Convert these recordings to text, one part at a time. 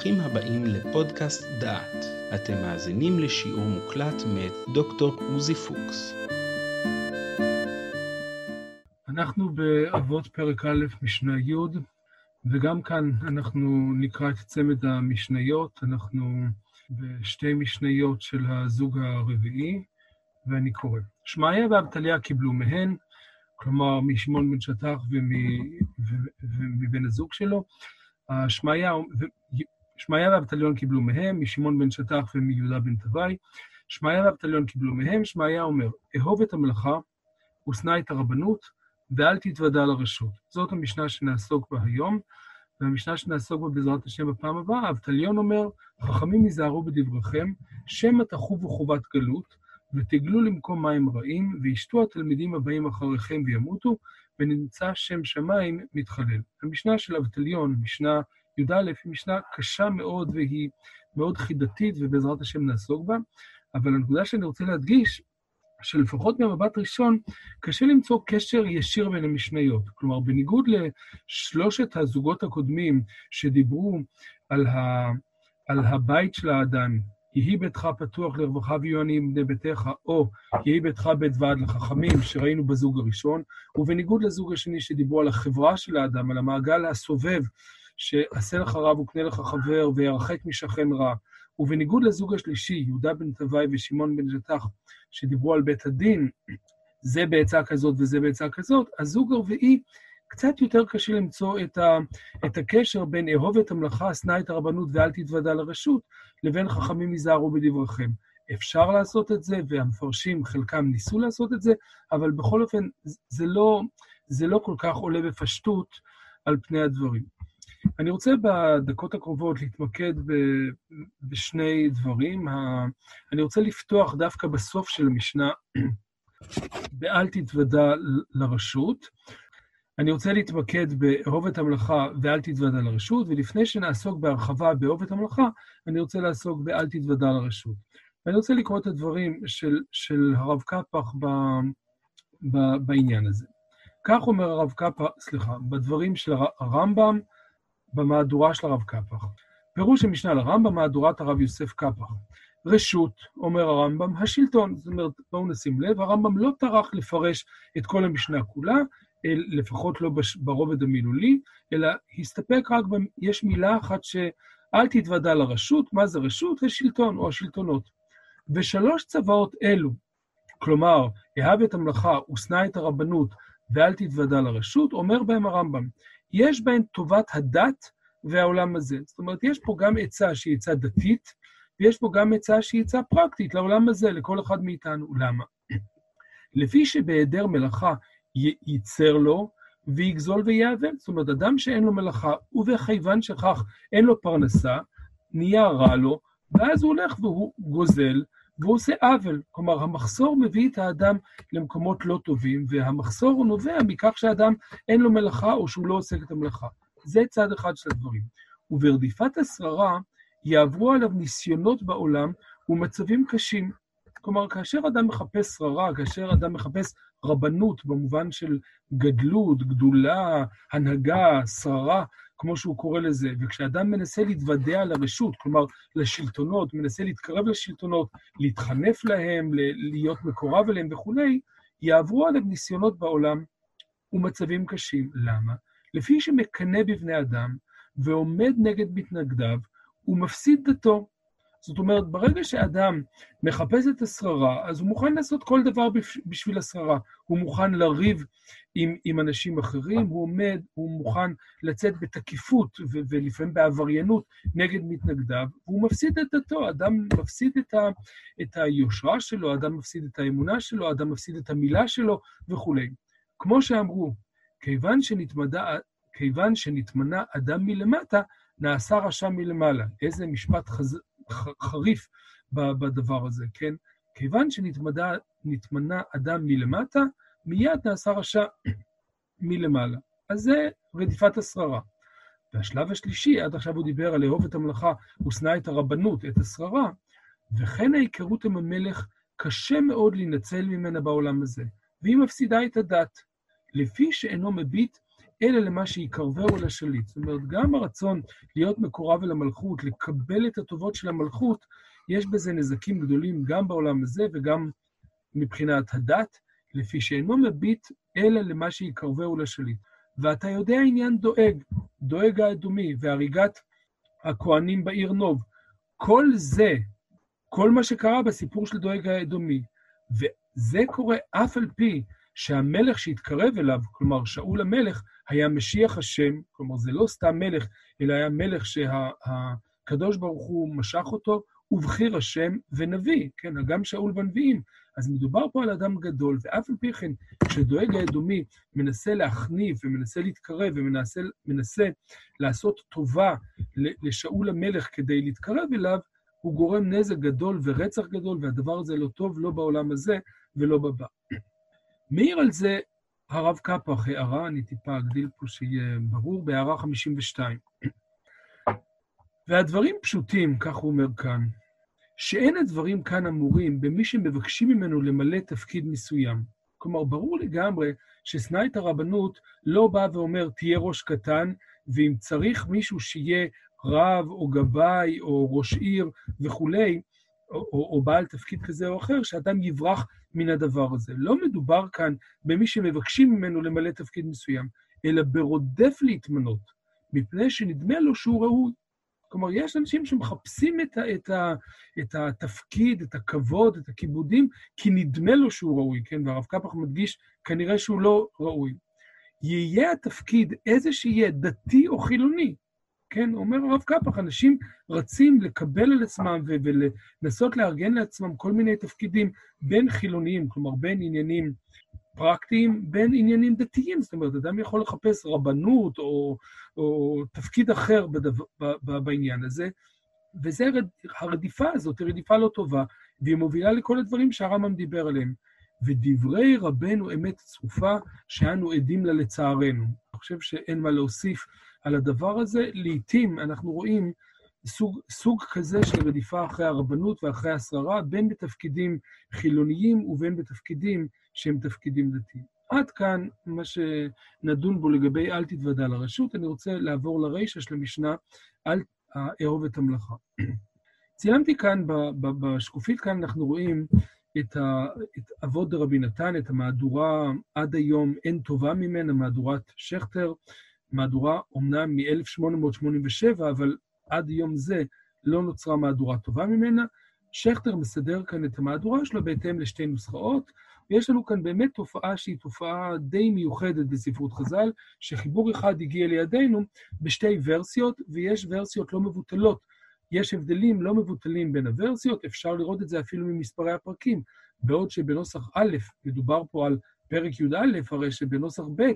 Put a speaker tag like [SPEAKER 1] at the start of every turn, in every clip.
[SPEAKER 1] ברוכים הבאים לפודקאסט דעת. אתם מאזינים לשיעור מוקלט מאת דוקטור עוזי פוקס.
[SPEAKER 2] אנחנו באבות פרק א', משנה י', וגם כאן אנחנו נקרא את צמד המשניות. אנחנו בשתי משניות של הזוג הרביעי, ואני קורא. שמעיה ואבטליה קיבלו מהן, כלומר משמעון בן שטח ומבן הזוג שלו. שמעיה שמעיה ואבטליון קיבלו מהם, משמעון בן שטח ומיהודה בן תוואי. שמעיה ואבטליון קיבלו מהם, שמעיה אומר, אהוב את המלאכה ושנא את הרבנות, ואל תתוודע לרשות. זאת המשנה שנעסוק בה היום, והמשנה שנעסוק בה בעזרת השם בפעם הבאה. אבטליון אומר, חכמים היזהרו בדבריכם, שמא תחובו חובת גלות, ותגלו למקום מים רעים, וישתו התלמידים הבאים אחריכם וימותו, ונמצא שם שמיים מתחלל. המשנה של אבטליון, משנה י"א, היא משנה קשה מאוד והיא מאוד חידתית, ובעזרת השם נעסוק בה, אבל הנקודה שאני רוצה להדגיש, שלפחות במבט ראשון, קשה למצוא קשר ישיר בין המשניות. כלומר, בניגוד לשלושת הזוגות הקודמים שדיברו על, ה, על הבית של האדם, יהי ביתך פתוח לרווחה ויהיו עניים בני ביתך, או יהי ביתך בית ועד לחכמים, שראינו בזוג הראשון, ובניגוד לזוג השני שדיברו על החברה של האדם, על המעגל הסובב, שעשה לך רב וקנה לך חבר, וירחק משכן רע, ובניגוד לזוג השלישי, יהודה בן תוואי ושמעון בן ז'תח, שדיברו על בית הדין, זה בעצה כזאת וזה בעצה כזאת, הזוג הרביעי, קצת יותר קשה למצוא את, ה, את הקשר בין אהוב את המלאכה, שנא את הרבנות ואל תתוודע לרשות, לבין חכמים היזהרו בדבריכם. אפשר לעשות את זה, והמפרשים, חלקם ניסו לעשות את זה, אבל בכל אופן, זה לא, זה לא כל כך עולה בפשטות על פני הדברים. אני רוצה בדקות הקרובות להתמקד בשני דברים. אני רוצה לפתוח דווקא בסוף של המשנה, באל תתוודע לרשות. אני רוצה להתמקד באהוב את המלאכה ואל תתוודע לרשות, ולפני שנעסוק בהרחבה באהוב את המלאכה, אני רוצה לעסוק באל תתוודע לרשות. ואני רוצה לקרוא את הדברים של, של הרב קפח ב, ב, בעניין הזה. כך אומר הרב קפח, סליחה, בדברים של הרמב"ם, במהדורה של הרב קפח. פירוש המשנה לרמב"ם, מהדורת הרב יוסף קפח. רשות, אומר הרמב"ם, השלטון. זאת אומרת, בואו נשים לב, הרמב"ם לא טרח לפרש את כל המשנה כולה, לפחות לא ברובד המילולי, אלא הסתפק רק, ב... יש מילה אחת שאל תתוודע לרשות, מה זה רשות? השלטון או השלטונות. ושלוש צוואות אלו, כלומר, אהב את המלאכה ושנא את הרבנות ואל תתוודע לרשות, אומר בהם הרמב"ם, יש בהן טובת הדת והעולם הזה. זאת אומרת, יש פה גם עצה שהיא עצה דתית, ויש פה גם עצה שהיא עצה פרקטית לעולם הזה, לכל אחד מאיתנו. למה? לפי שבהיעדר מלאכה ייצר לו ויגזול ויעוול. זאת אומרת, אדם שאין לו מלאכה, ובכיוון שכך אין לו פרנסה, נהיה רע לו, ואז הוא הולך והוא גוזל, והוא עושה עוול. כלומר, המחסור מביא את האדם למקומות לא טובים, והמחסור נובע מכך שאדם אין לו מלאכה או שהוא לא עוסק את המלאכה. זה צד אחד של הדברים. וברדיפת השררה יעברו עליו ניסיונות בעולם ומצבים קשים. כלומר, כאשר אדם מחפש שררה, כאשר אדם מחפש רבנות במובן של גדלות, גדולה, הנהגה, שררה, כמו שהוא קורא לזה, וכשאדם מנסה להתוודע לרשות, כלומר לשלטונות, מנסה להתקרב לשלטונות, להתחנף להם, להיות מקורב אליהם וכולי, יעברו עליו ניסיונות בעולם ומצבים קשים. למה? לפי שמקנא בבני אדם ועומד נגד מתנגדיו, הוא מפסיד דתו. זאת אומרת, ברגע שאדם מחפש את השררה, אז הוא מוכן לעשות כל דבר בשביל השררה. הוא מוכן לריב עם, עם אנשים אחרים, הוא עומד, הוא מוכן לצאת בתקיפות ו- ולפעמים בעבריינות נגד מתנגדיו, והוא מפסיד את דתו, אדם מפסיד את, ה- את היושרה שלו, אדם מפסיד את האמונה שלו, אדם מפסיד את המילה שלו וכולי. כמו שאמרו, כיוון שנתמדה, כיוון שנתמנה אדם מלמטה, נעשה רשע מלמעלה. איזה משפט חז... חריף בדבר הזה, כן? כיוון שנתמנה אדם מלמטה, מיד נעשה רשע מלמעלה. אז זה רדיפת השררה. והשלב השלישי, עד עכשיו הוא דיבר על לאהוב את המלאכה, הוא שנא את הרבנות, את השררה, וכן ההיכרות עם המלך, קשה מאוד להינצל ממנה בעולם הזה, והיא מפסידה את הדת. לפי שאינו מביט אלא למה שיקרבהו לשליט. זאת אומרת, גם הרצון להיות מקורב אל המלכות, לקבל את הטובות של המלכות, יש בזה נזקים גדולים גם בעולם הזה וגם מבחינת הדת, לפי שאינו מביט אלא למה שיקרבהו לשליט. ואתה יודע עניין דואג, דואג האדומי והריגת הכהנים בעיר נוב. כל זה, כל מה שקרה בסיפור של דואג האדומי, וזה קורה אף על פי שהמלך שהתקרב אליו, כלומר שאול המלך, היה משיח השם, כלומר זה לא סתם מלך, אלא היה מלך שהקדוש שה, ברוך הוא משך אותו, ובחיר השם ונביא, כן, גם שאול בנביאים. אז מדובר פה על אדם גדול, ואף על פי כן, כשדואג האדומי מנסה להחניף ומנסה להתקרב ומנסה לעשות טובה לשאול המלך כדי להתקרב אליו, הוא גורם נזק גדול ורצח גדול, והדבר הזה לא טוב, לא בעולם הזה ולא בבא. מעיר על זה הרב קפח הערה, אני טיפה אגדיל פה שיהיה ברור, בהערה 52. והדברים פשוטים, כך הוא אומר כאן, שאין הדברים כאן אמורים במי שמבקשים ממנו למלא תפקיד מסוים. כלומר, ברור לגמרי שסנייט הרבנות לא בא ואומר, תהיה ראש קטן, ואם צריך מישהו שיהיה רב או גבאי או ראש עיר וכולי, או, או, בעל תפקיד כזה או אחר, שאדם יברח מן הדבר הזה. לא מדובר כאן במי שמבקשים ממנו למלא תפקיד מסוים, אלא ברודף להתמנות, מפני שנדמה לו שהוא ראוי. כלומר, יש אנשים שמחפשים את, ה, את, ה, את התפקיד, את הכבוד, את הכיבודים, כי נדמה לו שהוא ראוי, כן? והרב קפח מדגיש, כנראה שהוא לא ראוי. יהיה התפקיד איזה שיהיה, דתי או חילוני, כן, אומר הרב קפח, אנשים רצים לקבל על עצמם ולנסות לארגן לעצמם כל מיני תפקידים בין חילוניים, כלומר בין עניינים פרקטיים, בין עניינים דתיים. זאת אומרת, אדם יכול לחפש רבנות או, או תפקיד אחר בדבר, בעניין הזה, וזה הרדיפה הזאת, היא רדיפה לא טובה, והיא מובילה לכל הדברים שהרמב"ם דיבר עליהם. ודברי רבנו אמת צרופה, שאנו עדים לה לצערנו. חושב שאין מה להוסיף. על הדבר הזה, לעתים אנחנו רואים סוג, סוג כזה של רדיפה אחרי הרבנות ואחרי השררה, בין בתפקידים חילוניים ובין בתפקידים שהם תפקידים דתיים. עד כאן מה שנדון בו לגבי אל תתוודע לרשות. אני רוצה לעבור לרישא של המשנה, אל אהוב את המלאכה. ציימתי כאן, בשקופית כאן אנחנו רואים את, ה, את אבות דרבי נתן, את המהדורה עד היום אין טובה ממנה, מהדורת שכטר, מהדורה אומנם מ-1887, אבל עד יום זה לא נוצרה מהדורה טובה ממנה. שכטר מסדר כאן את המהדורה שלו בהתאם לשתי נוסחאות, ויש לנו כאן באמת תופעה שהיא תופעה די מיוחדת בספרות חז"ל, שחיבור אחד הגיע לידינו בשתי ורסיות, ויש ורסיות לא מבוטלות. יש הבדלים לא מבוטלים בין הוורסיות, אפשר לראות את זה אפילו ממספרי הפרקים. בעוד שבנוסח א', מדובר פה על פרק י"א, הרי שבנוסח ב',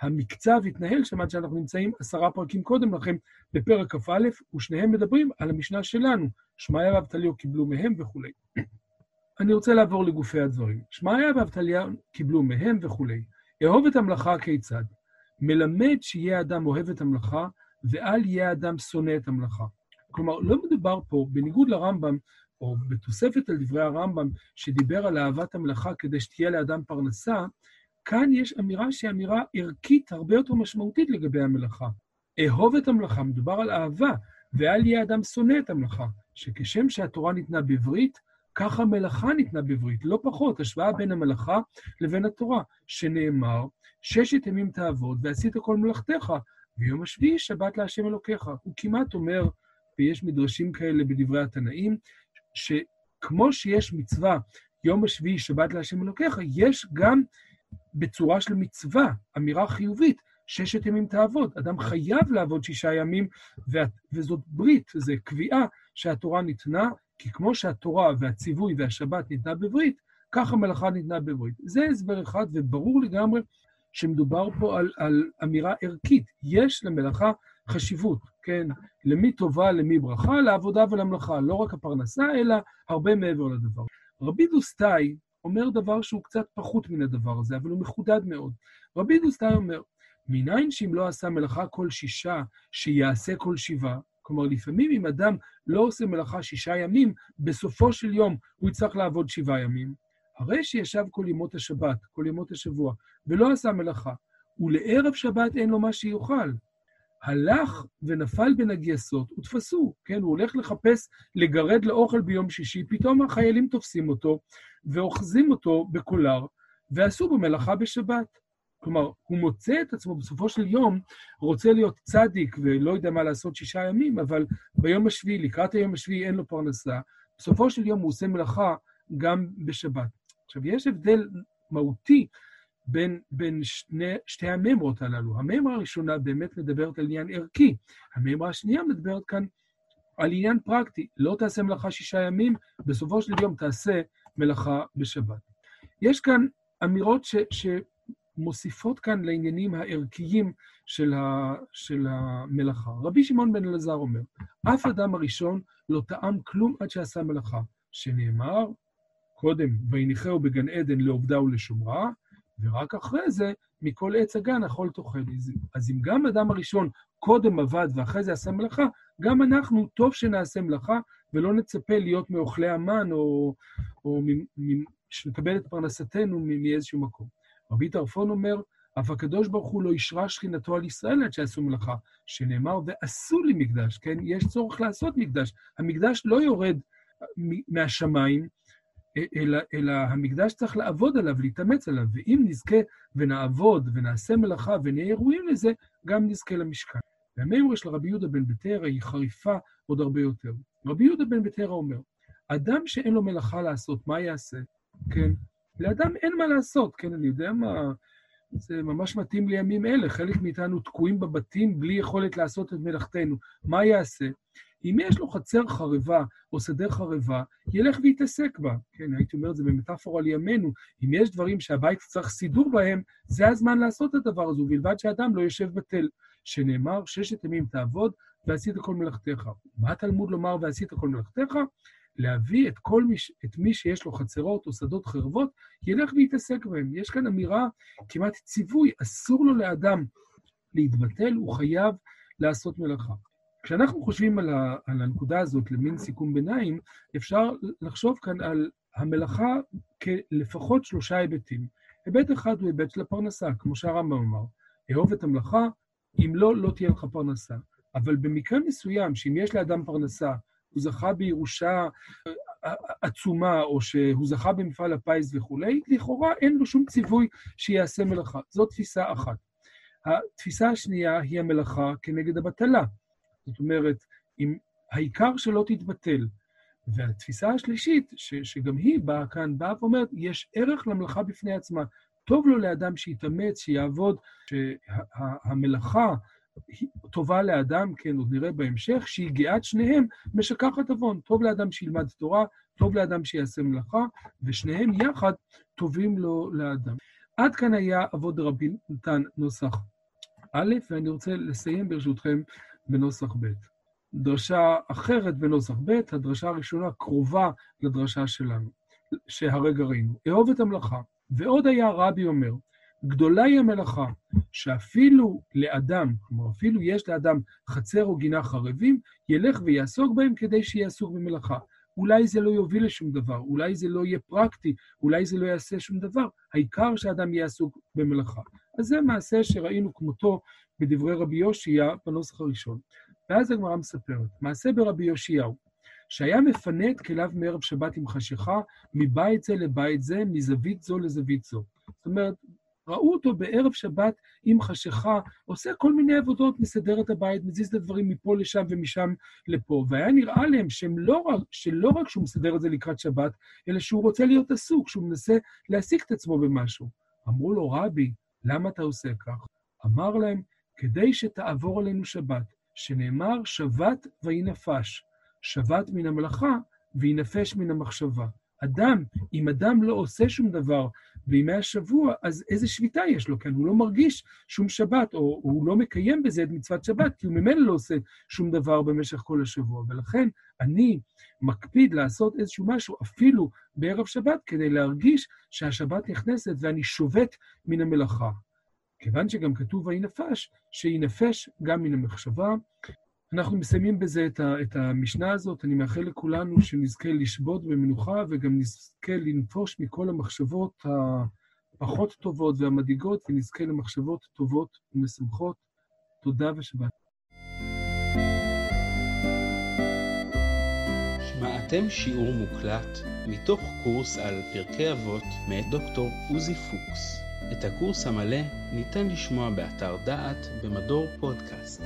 [SPEAKER 2] המקצב התנהל שם עד שאנחנו נמצאים עשרה פרקים קודם לכן בפרק כ"א, ושניהם מדברים על המשנה שלנו, שמעיה ואבטליהו קיבלו מהם וכולי. אני רוצה לעבור לגופי הדברים. שמעיה ואבטליהו קיבלו מהם וכולי. אהוב את המלאכה כיצד? מלמד שיהיה אדם אוהב את המלאכה, ואל יהיה אדם שונא את המלאכה. כלומר, לא מדובר פה, בניגוד לרמב"ם, או בתוספת על דברי הרמב"ם, שדיבר על אהבת המלאכה כדי שתהיה לאדם פרנסה, כאן יש אמירה שהיא אמירה ערכית הרבה יותר משמעותית לגבי המלאכה. אהוב את המלאכה, מדובר על אהבה, ואל יהיה אדם שונא את המלאכה, שכשם שהתורה ניתנה בברית, כך המלאכה ניתנה בברית, לא פחות, השוואה בין המלאכה לבין התורה, שנאמר, ששת ימים תעבוד ועשית כל מלאכתך, ויום השביעי שבת להשם אלוקיך. הוא כמעט אומר, ויש מדרשים כאלה בדברי התנאים, שכמו שיש מצווה יום השביעי שבת להשם אלוקיך, יש גם בצורה של מצווה, אמירה חיובית, ששת ימים תעבוד. אדם חייב לעבוד שישה ימים, וזאת ברית, זו קביעה שהתורה ניתנה, כי כמו שהתורה והציווי והשבת ניתנה בברית, כך המלאכה ניתנה בברית. זה הסבר אחד, וברור לגמרי שמדובר פה על, על אמירה ערכית. יש למלאכה חשיבות, כן? למי טובה, למי ברכה, לעבודה ולמלאכה. לא רק הפרנסה, אלא הרבה מעבר לדבר. רבי דוסטאי, אומר דבר שהוא קצת פחות מן הדבר הזה, אבל הוא מחודד מאוד. רבי דוסטאי אומר, מניין שאם לא עשה מלאכה כל שישה, שיעשה כל שבעה? כלומר, לפעמים אם אדם לא עושה מלאכה שישה ימים, בסופו של יום הוא יצטרך לעבוד שבעה ימים. הרי שישב כל ימות השבת, כל ימות השבוע, ולא עשה מלאכה, ולערב שבת אין לו מה שיאכל. הלך ונפל בין הגייסות ותפסו, כן? הוא הולך לחפש לגרד לאוכל ביום שישי, פתאום החיילים תופסים אותו ואוחזים אותו בקולר, ועשו בו מלאכה בשבת. כלומר, הוא מוצא את עצמו בסופו של יום, רוצה להיות צדיק ולא יודע מה לעשות שישה ימים, אבל ביום השביעי, לקראת היום השביעי אין לו פרנסה, בסופו של יום הוא עושה מלאכה גם בשבת. עכשיו, יש הבדל מהותי בין, בין שני, שתי הממרות הללו. הממרה הראשונה באמת מדברת על עניין ערכי, הממרה השנייה מדברת כאן על עניין פרקטי. לא תעשה מלאכה שישה ימים, בסופו של יום תעשה מלאכה בשבת. יש כאן אמירות ש, שמוסיפות כאן לעניינים הערכיים של, ה, של המלאכה. רבי שמעון בן אלעזר אומר, אף אדם הראשון לא טעם כלום עד שעשה מלאכה, שנאמר, קודם, ויניחהו בגן עדן לעובדה ולשומרה, ורק אחרי זה, מכל עץ הגן אכול תאכל. אז אם גם אדם הראשון קודם עבד ואחרי זה עשה מלאכה, גם אנחנו, טוב שנעשה מלאכה, ולא נצפה להיות מאוכלי המן, או, או שנקבל את פרנסתנו מאיזשהו מקום. רבי טרפון אומר, אף הקדוש ברוך הוא לא אישרה שכינתו על ישראל עד שעשו מלאכה, שנאמר, ועשו לי מקדש, כן? יש צורך לעשות מקדש. המקדש לא יורד מהשמיים, אלא, אלא המקדש צריך לעבוד עליו, להתאמץ עליו, ואם נזכה ונעבוד ונעשה מלאכה ונהיה ראויים לזה, גם נזכה למשכן. והמימרה של רבי יהודה בן בטרה היא חריפה עוד הרבה יותר. רבי יהודה בן בטרה אומר, אדם שאין לו מלאכה לעשות, מה יעשה? כן, לאדם אין מה לעשות, כן, אני יודע מה, זה ממש מתאים לימים אלה, חלק מאיתנו תקועים בבתים בלי יכולת לעשות את מלאכתנו. מה יעשה? אם יש לו חצר חרבה או שדה חרבה, ילך ויתעסק בה. כן, הייתי אומר את זה במטאפורה לימינו, אם יש דברים שהבית צריך סידור בהם, זה הזמן לעשות את הדבר הזה, ובלבד שאדם לא יושב בתל. שנאמר, ששת ימים תעבוד ועשית כל מלאכתך. מה התלמוד לומר ועשית כל מלאכתך? להביא את כל מי, את מי שיש לו חצרות או שדות חרבות, ילך ויתעסק בהם. יש כאן אמירה, כמעט ציווי, אסור לו לאדם להתבטל, הוא חייב לעשות מלאכה. כשאנחנו חושבים על, ה, על הנקודה הזאת למין סיכום ביניים, אפשר לחשוב כאן על המלאכה כלפחות שלושה היבטים. היבט אחד הוא היבט של הפרנסה, כמו שהרמב"ם אמר, אהוב את המלאכה, אם לא, לא תהיה לך פרנסה. אבל במקרה מסוים, שאם יש לאדם פרנסה, הוא זכה בירושה עצומה, או שהוא זכה במפעל הפיס וכולי, לכאורה אין לו שום ציווי שיעשה מלאכה. זו תפיסה אחת. התפיסה השנייה היא המלאכה כנגד הבטלה. זאת אומרת, אם העיקר שלא תתבטל. והתפיסה השלישית, ש, שגם היא באה כאן, באה ואומרת, יש ערך למלאכה בפני עצמה. טוב לו לאדם שיתאמץ, שיעבוד, שהמלאכה טובה לאדם, כן, עוד נראה בהמשך, שהיא גאת שניהם משכחת עוון. טוב לאדם שילמד תורה, טוב לאדם שיעשה מלאכה, ושניהם יחד טובים לו לאדם. עד כאן היה אבות רבי נתן נוסח א', ואני רוצה לסיים ברשותכם בנוסח ב'. דרשה אחרת בנוסח ב', הדרשה הראשונה קרובה לדרשה שלנו, שהרגע ראינו. אהוב את המלאכה. ועוד היה רבי אומר, גדולה היא המלאכה, שאפילו לאדם, כלומר אפילו יש לאדם חצר או גינה חרבים, ילך ויעסוק בהם כדי שיעסוק במלאכה. אולי זה לא יוביל לשום דבר, אולי זה לא יהיה פרקטי, אולי זה לא יעשה שום דבר, העיקר שאדם יהיה עסוק במלאכה. אז זה מעשה שראינו כמותו בדברי רבי יאשיה בנוסח הראשון. ואז הגמרא מספרת, מעשה ברבי יאשיהו, שהיה מפנה את כליו מערב שבת עם חשיכה, מבית זה לבית זה, מזווית זו לזווית זו. זאת אומרת, ראו אותו בערב שבת עם חשיכה, עושה כל מיני עבודות, מסדר את הבית, מזיז את הדברים מפה לשם ומשם לפה. והיה נראה להם לא רק, שלא רק שהוא מסדר את זה לקראת שבת, אלא שהוא רוצה להיות עסוק, שהוא מנסה להעסיק את עצמו במשהו. אמרו לו, רבי, למה אתה עושה כך? אמר להם, כדי שתעבור עלינו שבת, שנאמר שבת ויהי נפש, שבת מן המלאכה וינפש מן המחשבה. אדם, אם אדם לא עושה שום דבר בימי השבוע, אז איזה שביתה יש לו כאן? הוא לא מרגיש שום שבת, או הוא לא מקיים בזה את מצוות שבת, כי הוא ממילא לא עושה שום דבר במשך כל השבוע. ולכן אני מקפיד לעשות איזשהו משהו, אפילו בערב שבת, כדי להרגיש שהשבת נכנסת ואני שובת מן המלאכה. כיוון שגם כתוב ויהי נפש, שיינפש גם מן המחשבה. אנחנו מסיימים בזה את, ה, את המשנה הזאת. אני מאחל לכולנו שנזכה לשבות במנוחה וגם נזכה לנפוש מכל המחשבות הפחות טובות והמדאיגות, ונזכה למחשבות טובות ומשמחות. תודה ושבת.
[SPEAKER 1] שמעתם שיעור מוקלט מתוך קורס על פרקי אבות מאת דוקטור עוזי פוקס. את הקורס המלא ניתן לשמוע באתר דעת במדור פודקאסט.